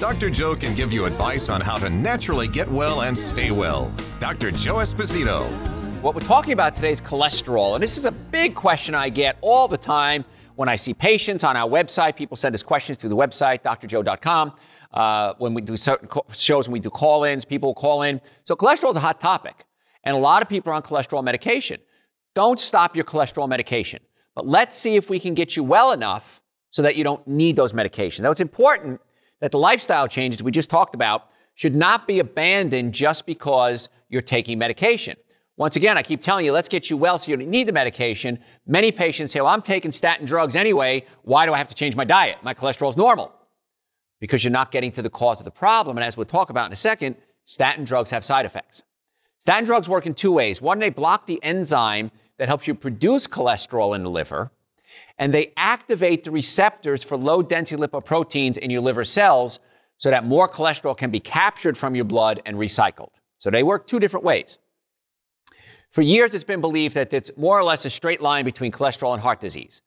Dr. Joe can give you advice on how to naturally get well and stay well. Dr. Joe Esposito. What we're talking about today is cholesterol, and this is a big question I get all the time when I see patients on our website. People send us questions through the website, drjoe.com. Uh, when we do certain shows, when we do call ins, people call in. So, cholesterol is a hot topic, and a lot of people are on cholesterol medication. Don't stop your cholesterol medication, but let's see if we can get you well enough so that you don't need those medications. Now, it's important that the lifestyle changes we just talked about should not be abandoned just because you're taking medication. Once again, I keep telling you, let's get you well so you don't need the medication. Many patients say, well, I'm taking statin drugs anyway. Why do I have to change my diet? My cholesterol is normal. Because you're not getting to the cause of the problem. And as we'll talk about in a second, statin drugs have side effects. Statin drugs work in two ways. One, they block the enzyme that helps you produce cholesterol in the liver and they activate the receptors for low density lipoproteins in your liver cells so that more cholesterol can be captured from your blood and recycled. So they work two different ways. For years, it's been believed that it's more or less a straight line between cholesterol and heart disease.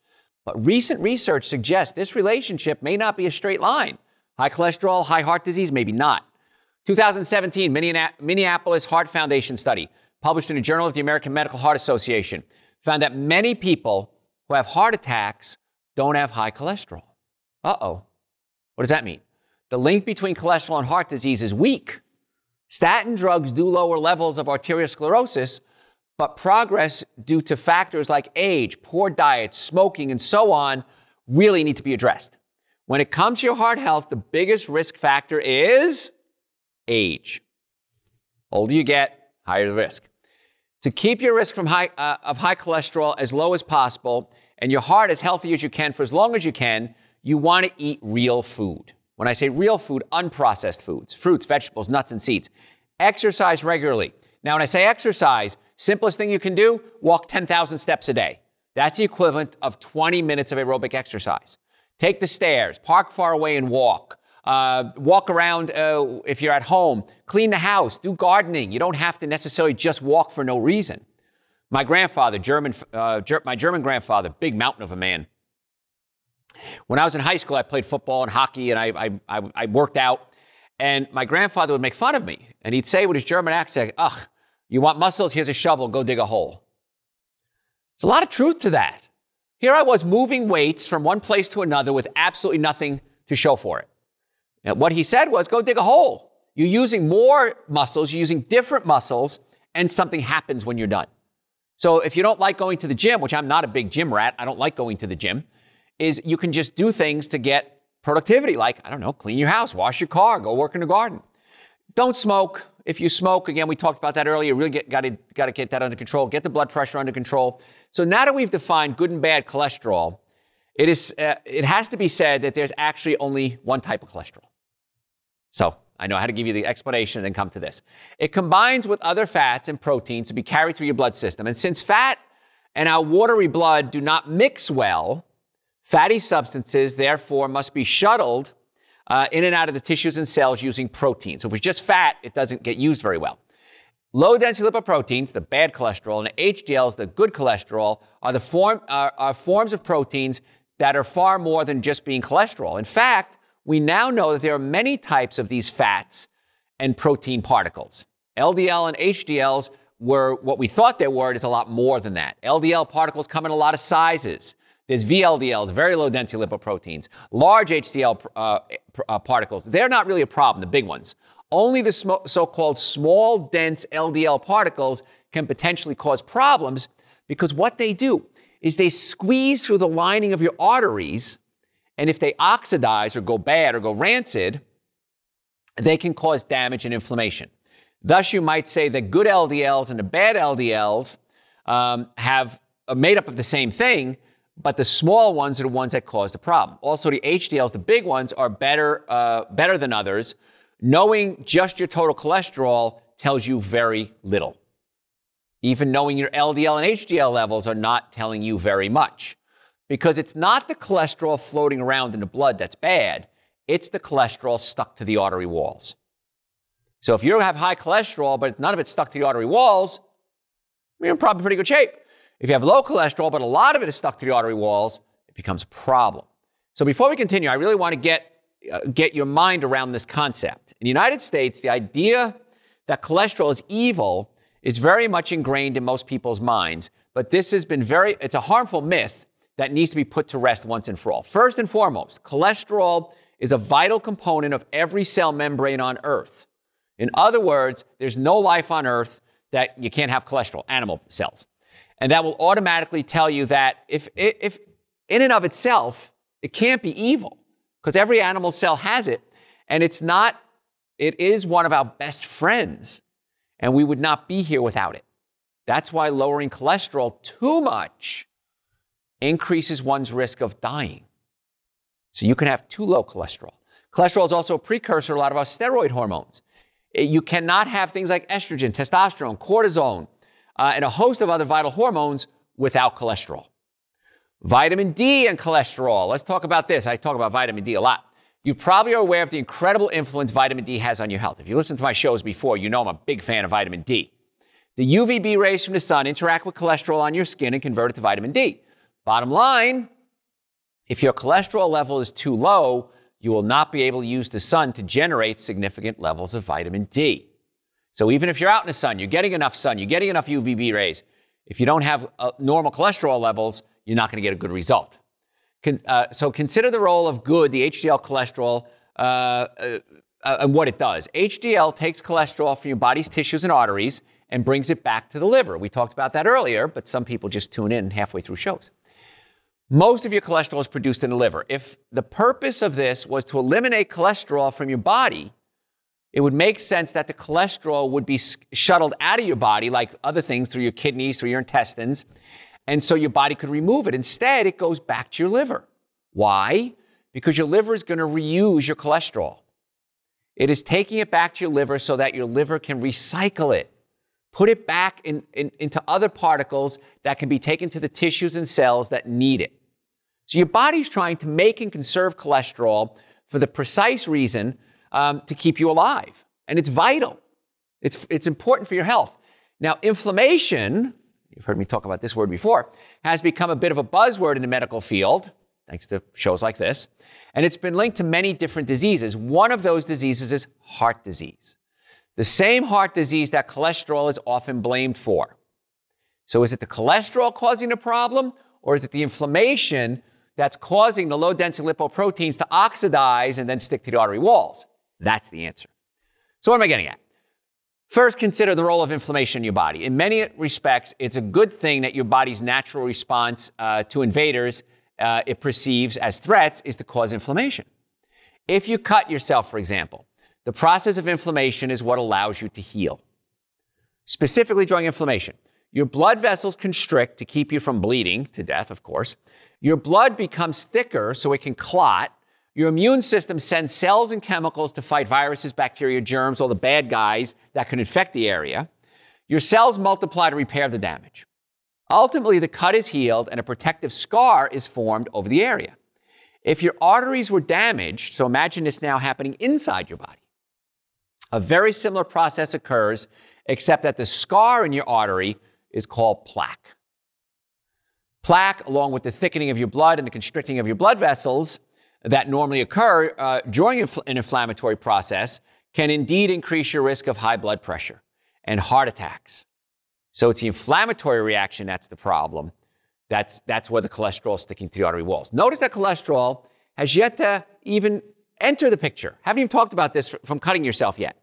But recent research suggests this relationship may not be a straight line. High cholesterol, high heart disease, maybe not. 2017 Minneapolis Heart Foundation study, published in the Journal of the American Medical Heart Association, found that many people who have heart attacks don't have high cholesterol. Uh oh. What does that mean? The link between cholesterol and heart disease is weak. Statin drugs do lower levels of arteriosclerosis, but progress due to factors like age, poor diet, smoking, and so on really need to be addressed. When it comes to your heart health, the biggest risk factor is age. Older you get, higher the risk. To keep your risk from high, uh, of high cholesterol as low as possible and your heart as healthy as you can for as long as you can, you want to eat real food. When I say real food, unprocessed foods, fruits, vegetables, nuts, and seeds. Exercise regularly. Now, when I say exercise, simplest thing you can do, walk 10,000 steps a day. That's the equivalent of 20 minutes of aerobic exercise. Take the stairs, park far away and walk. Uh, walk around uh, if you're at home, clean the house, do gardening. You don't have to necessarily just walk for no reason. My grandfather, German, uh, ger- my German grandfather, big mountain of a man. When I was in high school, I played football and hockey, and I, I, I, I worked out. And my grandfather would make fun of me, and he'd say with his German accent, "Ugh, you want muscles? Here's a shovel. Go dig a hole." There's a lot of truth to that. Here I was moving weights from one place to another with absolutely nothing to show for it. Now, what he said was go dig a hole. You're using more muscles, you're using different muscles, and something happens when you're done. So if you don't like going to the gym, which I'm not a big gym rat, I don't like going to the gym, is you can just do things to get productivity, like, I don't know, clean your house, wash your car, go work in the garden. Don't smoke. If you smoke, again, we talked about that earlier, really got to got to get that under control, get the blood pressure under control. So now that we've defined good and bad cholesterol, it is uh, it has to be said that there's actually only one type of cholesterol. So I know how to give you the explanation and then come to this. It combines with other fats and proteins to be carried through your blood system. And since fat and our watery blood do not mix well, fatty substances therefore must be shuttled uh, in and out of the tissues and cells using protein. So if it's just fat, it doesn't get used very well. Low density lipoproteins, the bad cholesterol, and HDLs, the good cholesterol, are the form, are, are forms of proteins that are far more than just being cholesterol. In fact, we now know that there are many types of these fats and protein particles. LDL and HDLs were what we thought they were, it is a lot more than that. LDL particles come in a lot of sizes. There's VLDLs, very low density lipoproteins, large HDL uh, uh, particles. They're not really a problem, the big ones. Only the sm- so called small, dense LDL particles can potentially cause problems because what they do is they squeeze through the lining of your arteries and if they oxidize or go bad or go rancid, they can cause damage and inflammation. Thus, you might say that good LDLs and the bad LDLs um, have are made up of the same thing, but the small ones are the ones that cause the problem. Also, the HDLs, the big ones, are better uh, better than others. Knowing just your total cholesterol tells you very little. Even knowing your LDL and HDL levels are not telling you very much because it's not the cholesterol floating around in the blood that's bad, it's the cholesterol stuck to the artery walls. So if you have high cholesterol, but none of it's stuck to the artery walls, you're in probably pretty good shape. If you have low cholesterol, but a lot of it is stuck to the artery walls, it becomes a problem. So before we continue, I really want to get, uh, get your mind around this concept. In the United States, the idea that cholesterol is evil is very much ingrained in most people's minds, but this has been very, it's a harmful myth that needs to be put to rest once and for all. First and foremost, cholesterol is a vital component of every cell membrane on Earth. In other words, there's no life on Earth that you can't have cholesterol, animal cells. And that will automatically tell you that if, if in and of itself, it can't be evil because every animal cell has it. And it's not, it is one of our best friends. And we would not be here without it. That's why lowering cholesterol too much increases one's risk of dying. So you can have too low cholesterol. Cholesterol is also a precursor to a lot of our steroid hormones. You cannot have things like estrogen, testosterone, cortisone, uh, and a host of other vital hormones without cholesterol. Vitamin D and cholesterol. Let's talk about this. I talk about vitamin D a lot. You probably are aware of the incredible influence vitamin D has on your health. If you listen to my shows before, you know I'm a big fan of vitamin D. The UVB rays from the sun interact with cholesterol on your skin and convert it to vitamin D. Bottom line, if your cholesterol level is too low, you will not be able to use the sun to generate significant levels of vitamin D. So even if you're out in the sun, you're getting enough sun, you're getting enough UVB rays. If you don't have uh, normal cholesterol levels, you're not going to get a good result. Con- uh, so consider the role of good, the HDL cholesterol, uh, uh, uh, and what it does. HDL takes cholesterol from your body's tissues and arteries and brings it back to the liver. We talked about that earlier, but some people just tune in halfway through shows. Most of your cholesterol is produced in the liver. If the purpose of this was to eliminate cholesterol from your body, it would make sense that the cholesterol would be shuttled out of your body, like other things, through your kidneys, through your intestines, and so your body could remove it. Instead, it goes back to your liver. Why? Because your liver is going to reuse your cholesterol. It is taking it back to your liver so that your liver can recycle it, put it back in, in, into other particles that can be taken to the tissues and cells that need it. So your body's trying to make and conserve cholesterol for the precise reason um, to keep you alive. And it's vital. It's, it's important for your health. Now, inflammation you've heard me talk about this word before, has become a bit of a buzzword in the medical field, thanks to shows like this. And it's been linked to many different diseases. One of those diseases is heart disease, the same heart disease that cholesterol is often blamed for. So is it the cholesterol causing the problem, or is it the inflammation that's causing the low density lipoproteins to oxidize and then stick to the artery walls? That's the answer. So, what am I getting at? First, consider the role of inflammation in your body. In many respects, it's a good thing that your body's natural response uh, to invaders uh, it perceives as threats is to cause inflammation. If you cut yourself, for example, the process of inflammation is what allows you to heal. Specifically during inflammation, your blood vessels constrict to keep you from bleeding to death, of course. Your blood becomes thicker so it can clot, your immune system sends cells and chemicals to fight viruses, bacteria, germs, all the bad guys that can infect the area. Your cells multiply to repair the damage. Ultimately, the cut is healed and a protective scar is formed over the area. If your arteries were damaged, so imagine this now happening inside your body, a very similar process occurs, except that the scar in your artery is called plaque. Plaque, along with the thickening of your blood and the constricting of your blood vessels, that normally occur uh, during an inflammatory process can indeed increase your risk of high blood pressure and heart attacks. So it's the inflammatory reaction that's the problem. That's, that's where the cholesterol is sticking to the artery walls. Notice that cholesterol has yet to even enter the picture. Haven't even talked about this from cutting yourself yet.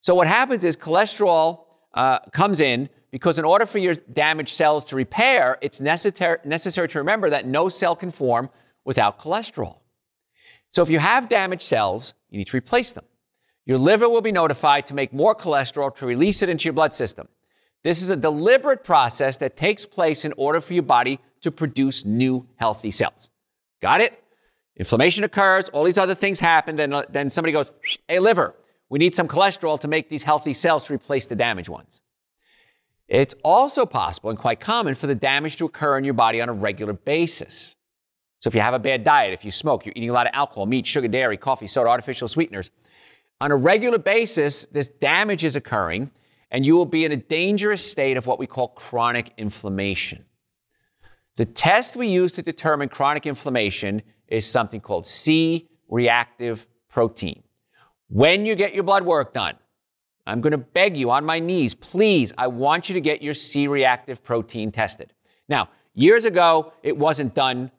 So what happens is cholesterol uh, comes in because in order for your damaged cells to repair, it's necessary, necessary to remember that no cell can form without cholesterol. So if you have damaged cells, you need to replace them. Your liver will be notified to make more cholesterol to release it into your blood system. This is a deliberate process that takes place in order for your body to produce new healthy cells. Got it? Inflammation occurs, all these other things happen, then, then somebody goes, hey, liver, We need some cholesterol to make these healthy cells to replace the damaged ones. It's also possible and quite common for the damage to occur in your body on a regular basis. So if you have a bad diet, if you smoke, you're eating a lot of alcohol, meat, sugar, dairy, coffee, soda, artificial sweeteners, on a regular basis, this damage is occurring and you will be in a dangerous state of what we call chronic inflammation. The test we use to determine chronic inflammation is something called C reactive protein. When you get your blood work done, I'm going to beg you on my knees, please, I want you to get your C reactive protein tested. Now, years ago, it wasn't done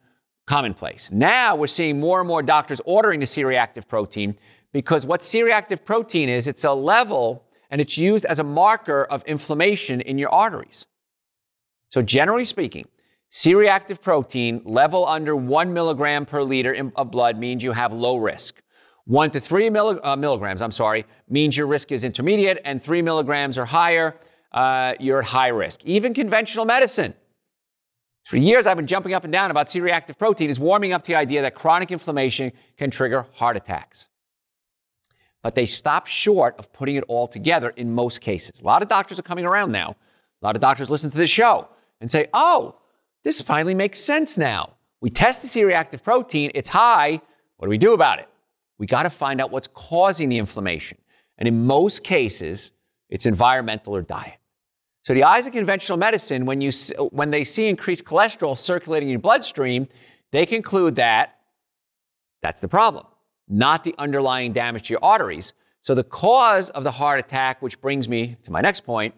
commonplace. Now we're seeing more and more doctors ordering the C reactive protein because what C reactive protein is, it's a level and it's used as a marker of inflammation in your arteries. So, generally speaking, C reactive protein level under one milligram per liter of blood means you have low risk. One to three uh, milligrams, I'm sorry, means your risk is intermediate, and three milligrams or higher, uh, you're at high risk. Even conventional medicine. For years, I've been jumping up and down about C reactive protein, is warming up to the idea that chronic inflammation can trigger heart attacks. But they stop short of putting it all together in most cases. A lot of doctors are coming around now. A lot of doctors listen to this show and say, oh, this finally makes sense now. We test the C reactive protein, it's high. What do we do about it? We got to find out what's causing the inflammation. And in most cases, it's environmental or diet. So the eyes of conventional medicine, when, you, when they see increased cholesterol circulating in your bloodstream, they conclude that that's the problem, not the underlying damage to your arteries. So the cause of the heart attack, which brings me to my next point,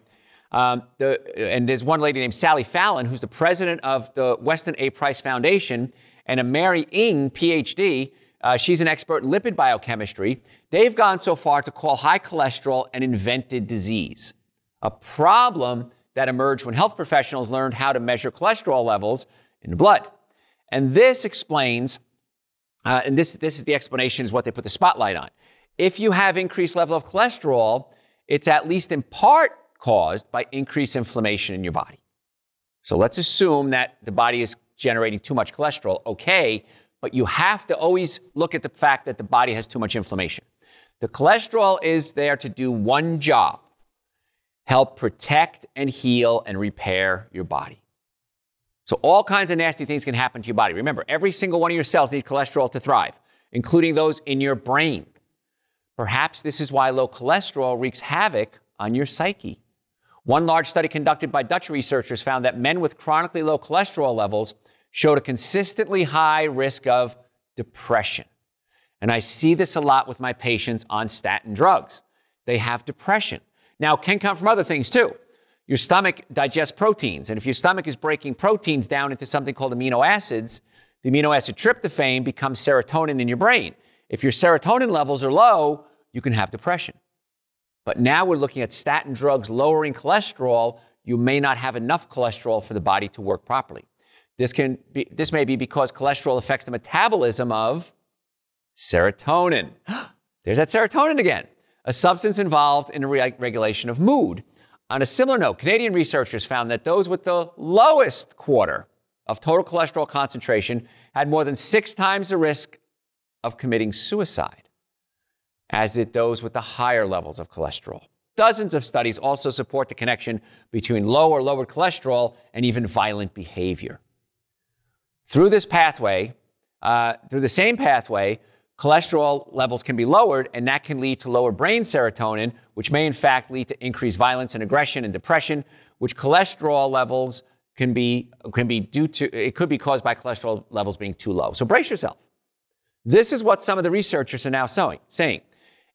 um, the, and there's one lady named Sally Fallon, who's the president of the Weston A. Price Foundation, and a Mary Enig, PhD. Uh, she's an expert in lipid biochemistry. They've gone so far to call high cholesterol an invented disease, a problem that emerged when health professionals learned how to measure cholesterol levels in the blood. And this explains, uh, and this, this is the explanation, is what they put the spotlight on. If you have increased level of cholesterol, it's at least in part caused by increased inflammation in your body. So let's assume that the body is generating too much cholesterol. Okay, but you have to always look at the fact that the body has too much inflammation. The cholesterol is there to do one job help protect and heal and repair your body. So, all kinds of nasty things can happen to your body. Remember, every single one of your cells needs cholesterol to thrive, including those in your brain. Perhaps this is why low cholesterol wreaks havoc on your psyche. One large study conducted by Dutch researchers found that men with chronically low cholesterol levels showed a consistently high risk of depression. And I see this a lot with my patients on statin drugs. They have depression. Now, can come from other things too. Your stomach digests proteins, and if your stomach is breaking proteins down into something called amino acids, the amino acid tryptophan becomes serotonin in your brain. If your serotonin levels are low, you can have depression. But now we're looking at statin drugs lowering cholesterol. You may not have enough cholesterol for the body to work properly. This, can be, this may be because cholesterol affects the metabolism of serotonin. There's that serotonin again, a substance involved in the re- regulation of mood. On a similar note, Canadian researchers found that those with the lowest quarter of total cholesterol concentration had more than six times the risk of committing suicide as did those with the higher levels of cholesterol. Dozens of studies also support the connection between low or lowered cholesterol and even violent behavior. Through this pathway, uh, through the same pathway, cholesterol levels can be lowered, and that can lead to lower brain serotonin, which may in fact lead to increased violence and aggression and depression, which cholesterol levels can be, can be due to, it could be caused by cholesterol levels being too low. So brace yourself. This is what some of the researchers are now saying.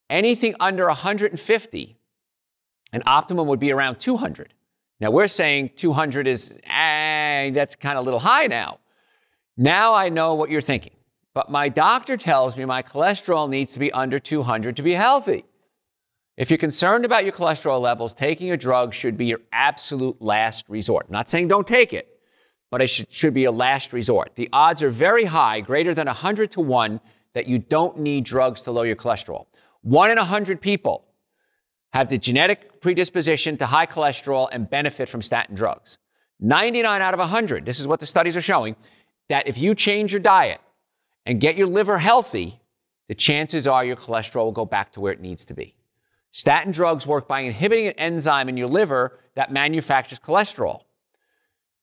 Anything under 150, an optimum would be around 200. Now we're saying 200 is, eh, that's kind of a little high now. Now I know what you're thinking. But my doctor tells me my cholesterol needs to be under 200 to be healthy. If you're concerned about your cholesterol levels, taking a drug should be your absolute last resort. I'm not saying don't take it, but it should, should be a last resort. The odds are very high, greater than 100 to 1, that you don't need drugs to lower your cholesterol. One in a 100 people have the genetic predisposition to high cholesterol and benefit from statin drugs. 99 out of 100, this is what the studies are showing, that if you change your diet and get your liver healthy, the chances are your cholesterol will go back to where it needs to be. Statin drugs work by inhibiting an enzyme in your liver that manufactures cholesterol.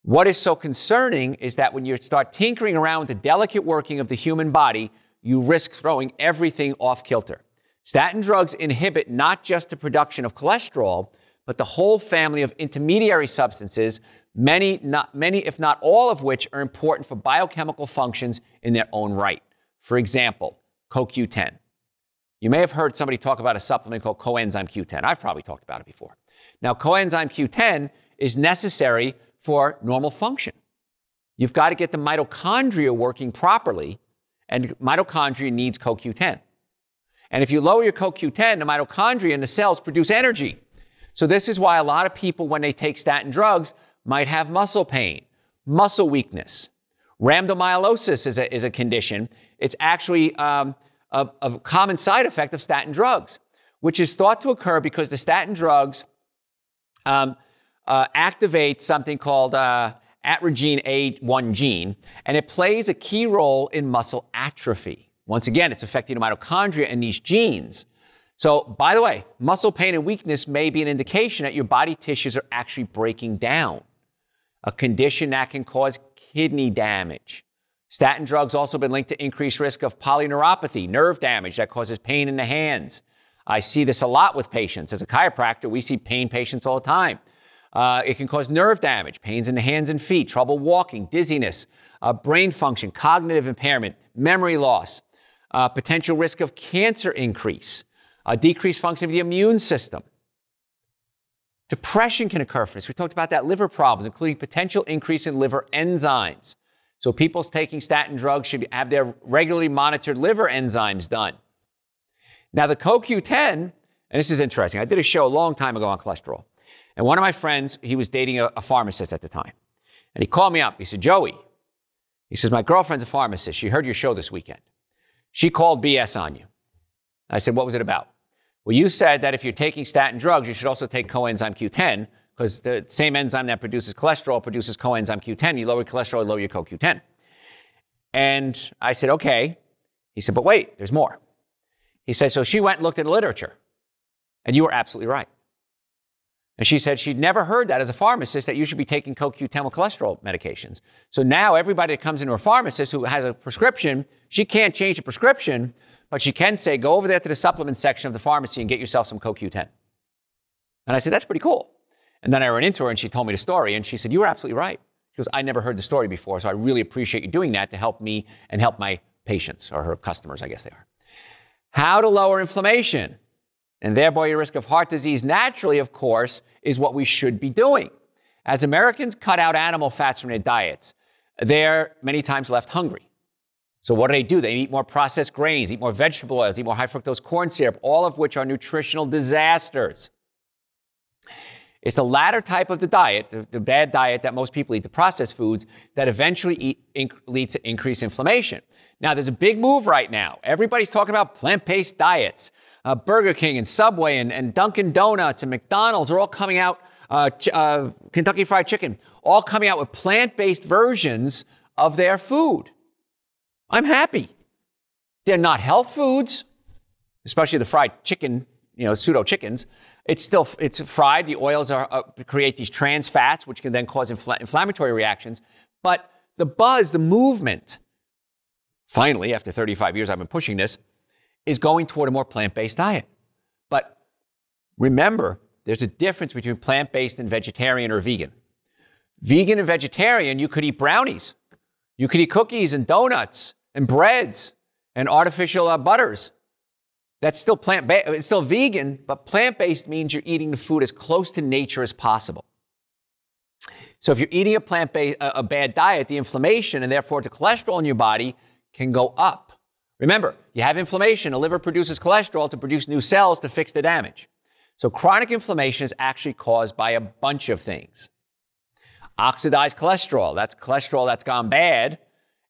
What is so concerning is that when you start tinkering around with the delicate working of the human body, you risk throwing everything off kilter. Statin drugs inhibit not just the production of cholesterol, but the whole family of intermediary substances, many, not, many, if not all of which are important for biochemical functions in their own right. For example, CoQ10. You may have heard somebody talk about a supplement called coenzyme Q10. I've probably talked about it before. Now, coenzyme Q10 is necessary for normal function. You've got to get the mitochondria working properly, and mitochondria needs CoQ10. And if you lower your CoQ10, the mitochondria in the cells produce energy. So, this is why a lot of people, when they take statin drugs, might have muscle pain, muscle weakness. Rhabdomyolysis is a, is a condition. It's actually um, a, a common side effect of statin drugs, which is thought to occur because the statin drugs um, uh, activate something called uh, atrogin A1 gene, and it plays a key role in muscle atrophy. Once again, it's affecting the mitochondria and these genes. So, by the way, muscle pain and weakness may be an indication that your body tissues are actually breaking down, a condition that can cause kidney damage. Statin drugs also been linked to increased risk of polyneuropathy, nerve damage that causes pain in the hands. I see this a lot with patients. As a chiropractor, we see pain patients all the time. Uh, it can cause nerve damage, pains in the hands and feet, trouble walking, dizziness, uh, brain function, cognitive impairment, memory loss, uh, potential risk of cancer increase, a decreased function of the immune system. Depression can occur from this. We talked about that liver problems, including potential increase in liver enzymes. So people taking statin drugs should have their regularly monitored liver enzymes done. Now, the CoQ10, and this is interesting, I did a show a long time ago on cholesterol. And one of my friends, he was dating a, a pharmacist at the time. And he called me up. He said, Joey, he says, my girlfriend's a pharmacist. She heard your show this weekend. She called BS on you. I said, what was it about? Well, you said that if you're taking statin drugs, you should also take coenzyme Q10 because the same enzyme that produces cholesterol produces coenzyme Q10. You lower cholesterol, you lower your CoQ10. And I said, okay. He said, but wait, there's more. He said, so she went and looked at the literature. And you were absolutely right. And she said she'd never heard that as a pharmacist that you should be taking CoQ10 with cholesterol medications. So now everybody that comes into a pharmacist who has a prescription, she can't change the prescription, but she can say, go over there to the supplement section of the pharmacy and get yourself some CoQ10. And I said, that's pretty cool. And then I ran into her and she told me the story and she said, You were absolutely right. She goes, I never heard the story before, so I really appreciate you doing that to help me and help my patients or her customers, I guess they are. How to lower inflammation and thereby your risk of heart disease naturally, of course, is what we should be doing. As Americans cut out animal fats from their diets, they're many times left hungry. So what do they do? They eat more processed grains, eat more vegetable oils, eat more high fructose corn syrup, all of which are nutritional disasters. It's the latter type of the diet, the, the bad diet that most people eat, the processed foods, that eventually eat, in, leads to increased inflammation. Now, there's a big move right now. Everybody's talking about plant based diets. Uh, Burger King and Subway and, and, Dunkin' Donuts and McDonald's are all coming out, uh, ch- uh, Kentucky Fried Chicken, all coming out with plant based versions of their food. I'm happy. They're not health foods, especially the fried chicken, you know, pseudo chickens. It's still it's fried. The oils are, uh, create these trans fats, which can then cause infl- inflammatory reactions. But the buzz, the movement, finally, after 35 years, I've been pushing this, is going toward a more plant-based diet. But remember, there's a difference between plant-based and vegetarian or vegan. Vegan and vegetarian, you could eat brownies, you could eat cookies and donuts and breads and artificial uh, butters. That's still plant based, it's still vegan, but plant based means you're eating the food as close to nature as possible. So if you're eating a plant based, a bad diet, the inflammation and therefore the cholesterol in your body can go up. Remember, you have inflammation, the liver produces cholesterol to produce new cells to fix the damage. So chronic inflammation is actually caused by a bunch of things. Oxidized cholesterol, that's cholesterol that's gone bad,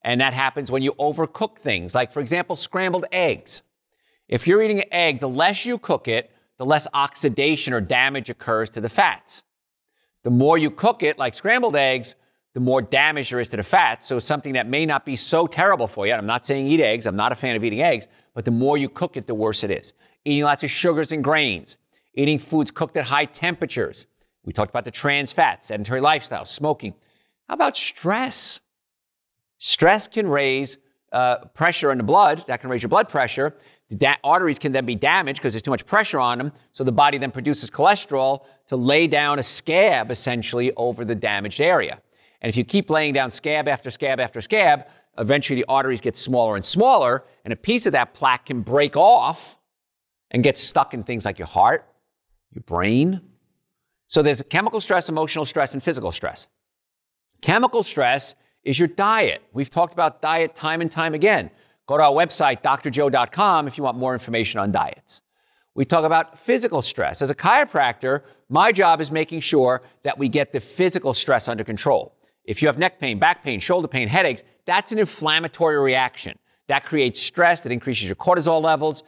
and that happens when you overcook things, like for example, scrambled eggs. If you're eating an egg, the less you cook it, the less oxidation or damage occurs to the fats. The more you cook it, like scrambled eggs, the more damage there is to the fats. So something that may not be so terrible for you. I'm not saying eat eggs. I'm not a fan of eating eggs, but the more you cook it, the worse it is. Eating lots of sugars and grains, eating foods cooked at high temperatures. We talked about the trans fats, sedentary lifestyle, smoking. How about stress? Stress can raise uh, pressure in the blood. That can raise your blood pressure. The da- arteries can then be damaged because there's too much pressure on them. So the body then produces cholesterol to lay down a scab essentially over the damaged area. And if you keep laying down scab after scab after scab, eventually the arteries get smaller and smaller, and a piece of that plaque can break off and get stuck in things like your heart, your brain. So there's chemical stress, emotional stress, and physical stress. Chemical stress is your diet. We've talked about diet time and time again. Go to our website, drjoe.com, if you want more information on diets. We talk about physical stress. As a chiropractor, my job is making sure that we get the physical stress under control. If you have neck pain, back pain, shoulder pain, headaches, that's an inflammatory reaction. That creates stress, that increases your cortisol levels.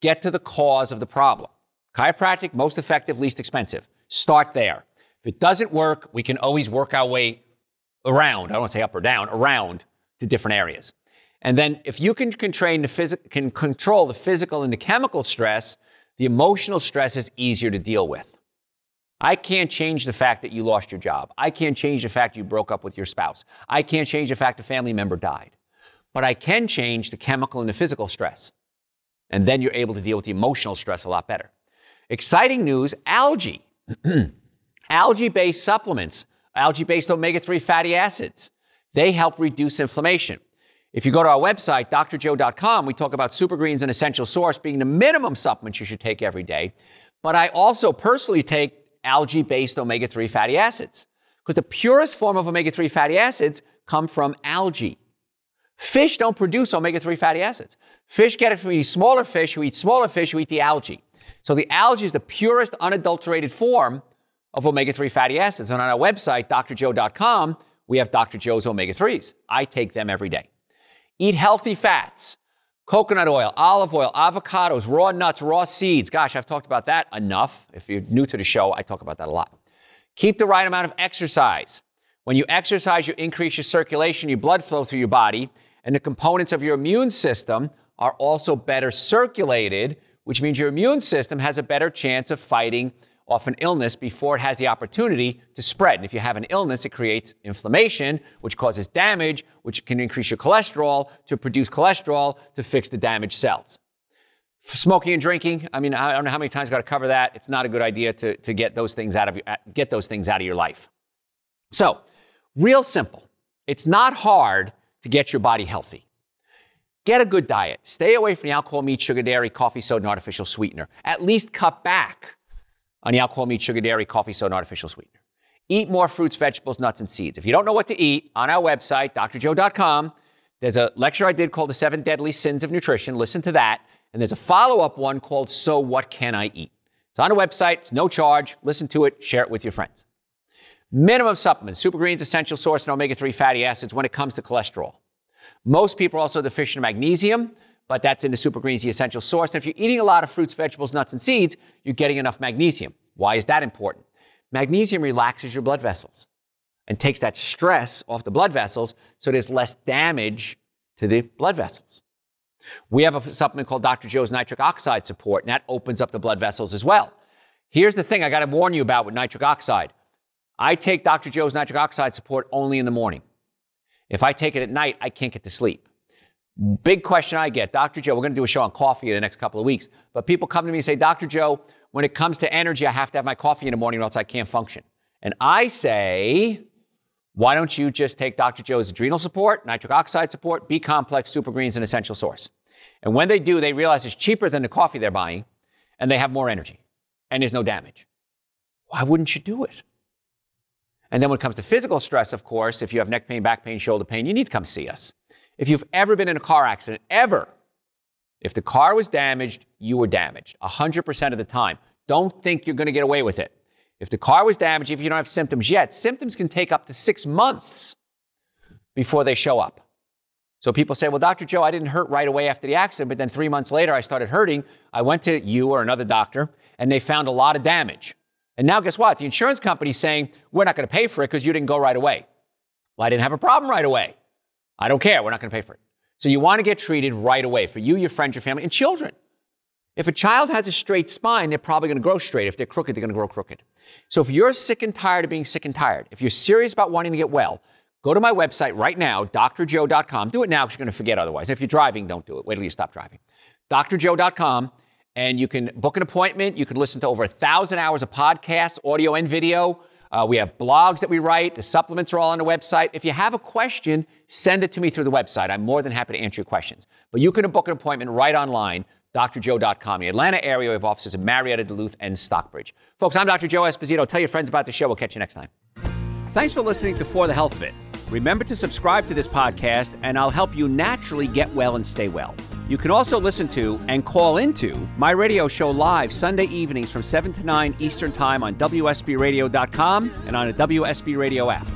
Get to the cause of the problem. Chiropractic, most effective, least expensive. Start there. If it doesn't work, we can always work our way around. I don't want to say up or down, around to different areas. And then if you can, constrain the phys- can control the physical and the chemical stress, the emotional stress is easier to deal with. I can't change the fact that you lost your job. I can't change the fact you broke up with your spouse. I can't change the fact a family member died. But I can change the chemical and the physical stress. And then you're able to deal with the emotional stress a lot better. Exciting news algae. algae based supplements, algae based omega 3 fatty acids, they help reduce inflammation. If you go to our website, drjoe.com, we talk about super greens and essential source being the minimum supplements you should take every day. But I also personally take algae based omega 3 fatty acids because the purest form of omega 3 fatty acids come from algae. Fish don't produce omega 3 fatty acids. Fish get it from eating smaller fish who eat smaller fish who eat the algae. So the algae is the purest, unadulterated form of omega 3 fatty acids. And on our website, drjoe.com, we have Dr. Joe's omega 3s. I take them every day. Eat healthy fats coconut oil, olive oil, avocados, raw nuts, raw seeds. Gosh, I've talked about that enough. If you're new to the show, I talk about that a lot. Keep the right amount of exercise. When you exercise, you increase your circulation, your blood flow through your body, and the components of your immune system are also better circulated, which means your immune system has a better chance of fighting off an illness before it has the opportunity to spread. And if you have an illness, it creates inflammation, which causes damage, which can increase your cholesterol to produce cholesterol to fix the damaged cells. Smoking and drinking, I mean, I don't know how many times I've got to cover that. It's not a good idea to, to get those things out of your, uh, get those things out of your life. So, real simple. It's not hard to get your body healthy. Get a good diet. Stay away from the alcohol, meat, sugar, dairy, coffee, soda, and artificial sweetener. At least cut back on the alcohol, meat, sugar, dairy, coffee, soda, and artificial sweetener. Eat more fruits, vegetables, nuts, and seeds. If you don't know what to eat, on our website, drjoe.com, there's a lecture I did called The Seven Deadly Sins of Nutrition. Listen to that. And there's a follow up one called So What Can I Eat? It's on the website, it's no charge. Listen to it, share it with your friends. Minimum supplements, super greens, essential source, and omega 3 fatty acids when it comes to cholesterol. Most people are also deficient in magnesium but that's in the super greens, the essential source. And if you're eating a lot of fruits, vegetables, nuts, and seeds, you're getting enough magnesium. Why is that important? Magnesium relaxes your blood vessels and takes that stress off the blood vessels so there's less damage to the blood vessels. We have a supplement called Dr. Joe's nitric oxide support, and that opens up the blood vessels as well. Here's the thing I got to warn you about with nitric oxide. I take Dr. Joe's nitric oxide support only in the morning. If I take it at night, I can't get to sleep. Big question I get, Dr. Joe, we're going to do a show on coffee in the next couple of weeks, but people come to me and say, Dr. Joe, when it comes to energy, I have to have my coffee in the morning or else I can't function. And I say, why don't you just take Dr. Joe's adrenal support, nitric oxide support, B complex, super greens, and essential source? And when they do, they realize it's cheaper than the coffee they're buying and they have more energy and there's no damage. Why wouldn't you do it? And then when it comes to physical stress, of course, if you have neck pain, back pain, shoulder pain, you need to come see us. If you've ever been in a car accident, ever, if the car was damaged, you were damaged 100% of the time. Don't think you're going to get away with it. If the car was damaged, if you don't have symptoms yet, symptoms can take up to six months before they show up. So people say, well, Dr. Joe, I didn't hurt right away after the accident, but then three months later I started hurting. I went to you or another doctor and they found a lot of damage. And now guess what? The insurance company's saying, we're not going to pay for it because you didn't go right away. Well, I didn't have a problem right away. I don't care. We're not going to pay for it. So you want to get treated right away for you, your friends, your family, and children. If a child has a straight spine, they're probably going to grow straight. If they're crooked, they're going to grow crooked. So if you're sick and tired of being sick and tired, if you're serious about wanting to get well, go to my website right now, drjoe.com. Do it now because you're going to forget otherwise. If you're driving, don't do it. Wait till you stop driving. drjoe.com, and you can book an appointment. You can listen to over a thousand hours of podcasts, audio and video. Uh, we have blogs that we write. The supplements are all on the website. If you have a question, send it to me through the website. I'm more than happy to answer your questions. But you can book an appointment right online drjoe.com. The Atlanta area, we have offices in Marietta, Duluth, and Stockbridge. Folks, I'm Dr. Joe Esposito. Tell your friends about the show. We'll catch you next time. Thanks for listening to For the Health of It. Remember to subscribe to this podcast, and I'll help you naturally get well and stay well. You can also listen to and call into my radio show live Sunday evenings from 7 to 9 Eastern Time on WSBRadio.com and on the WSB Radio app.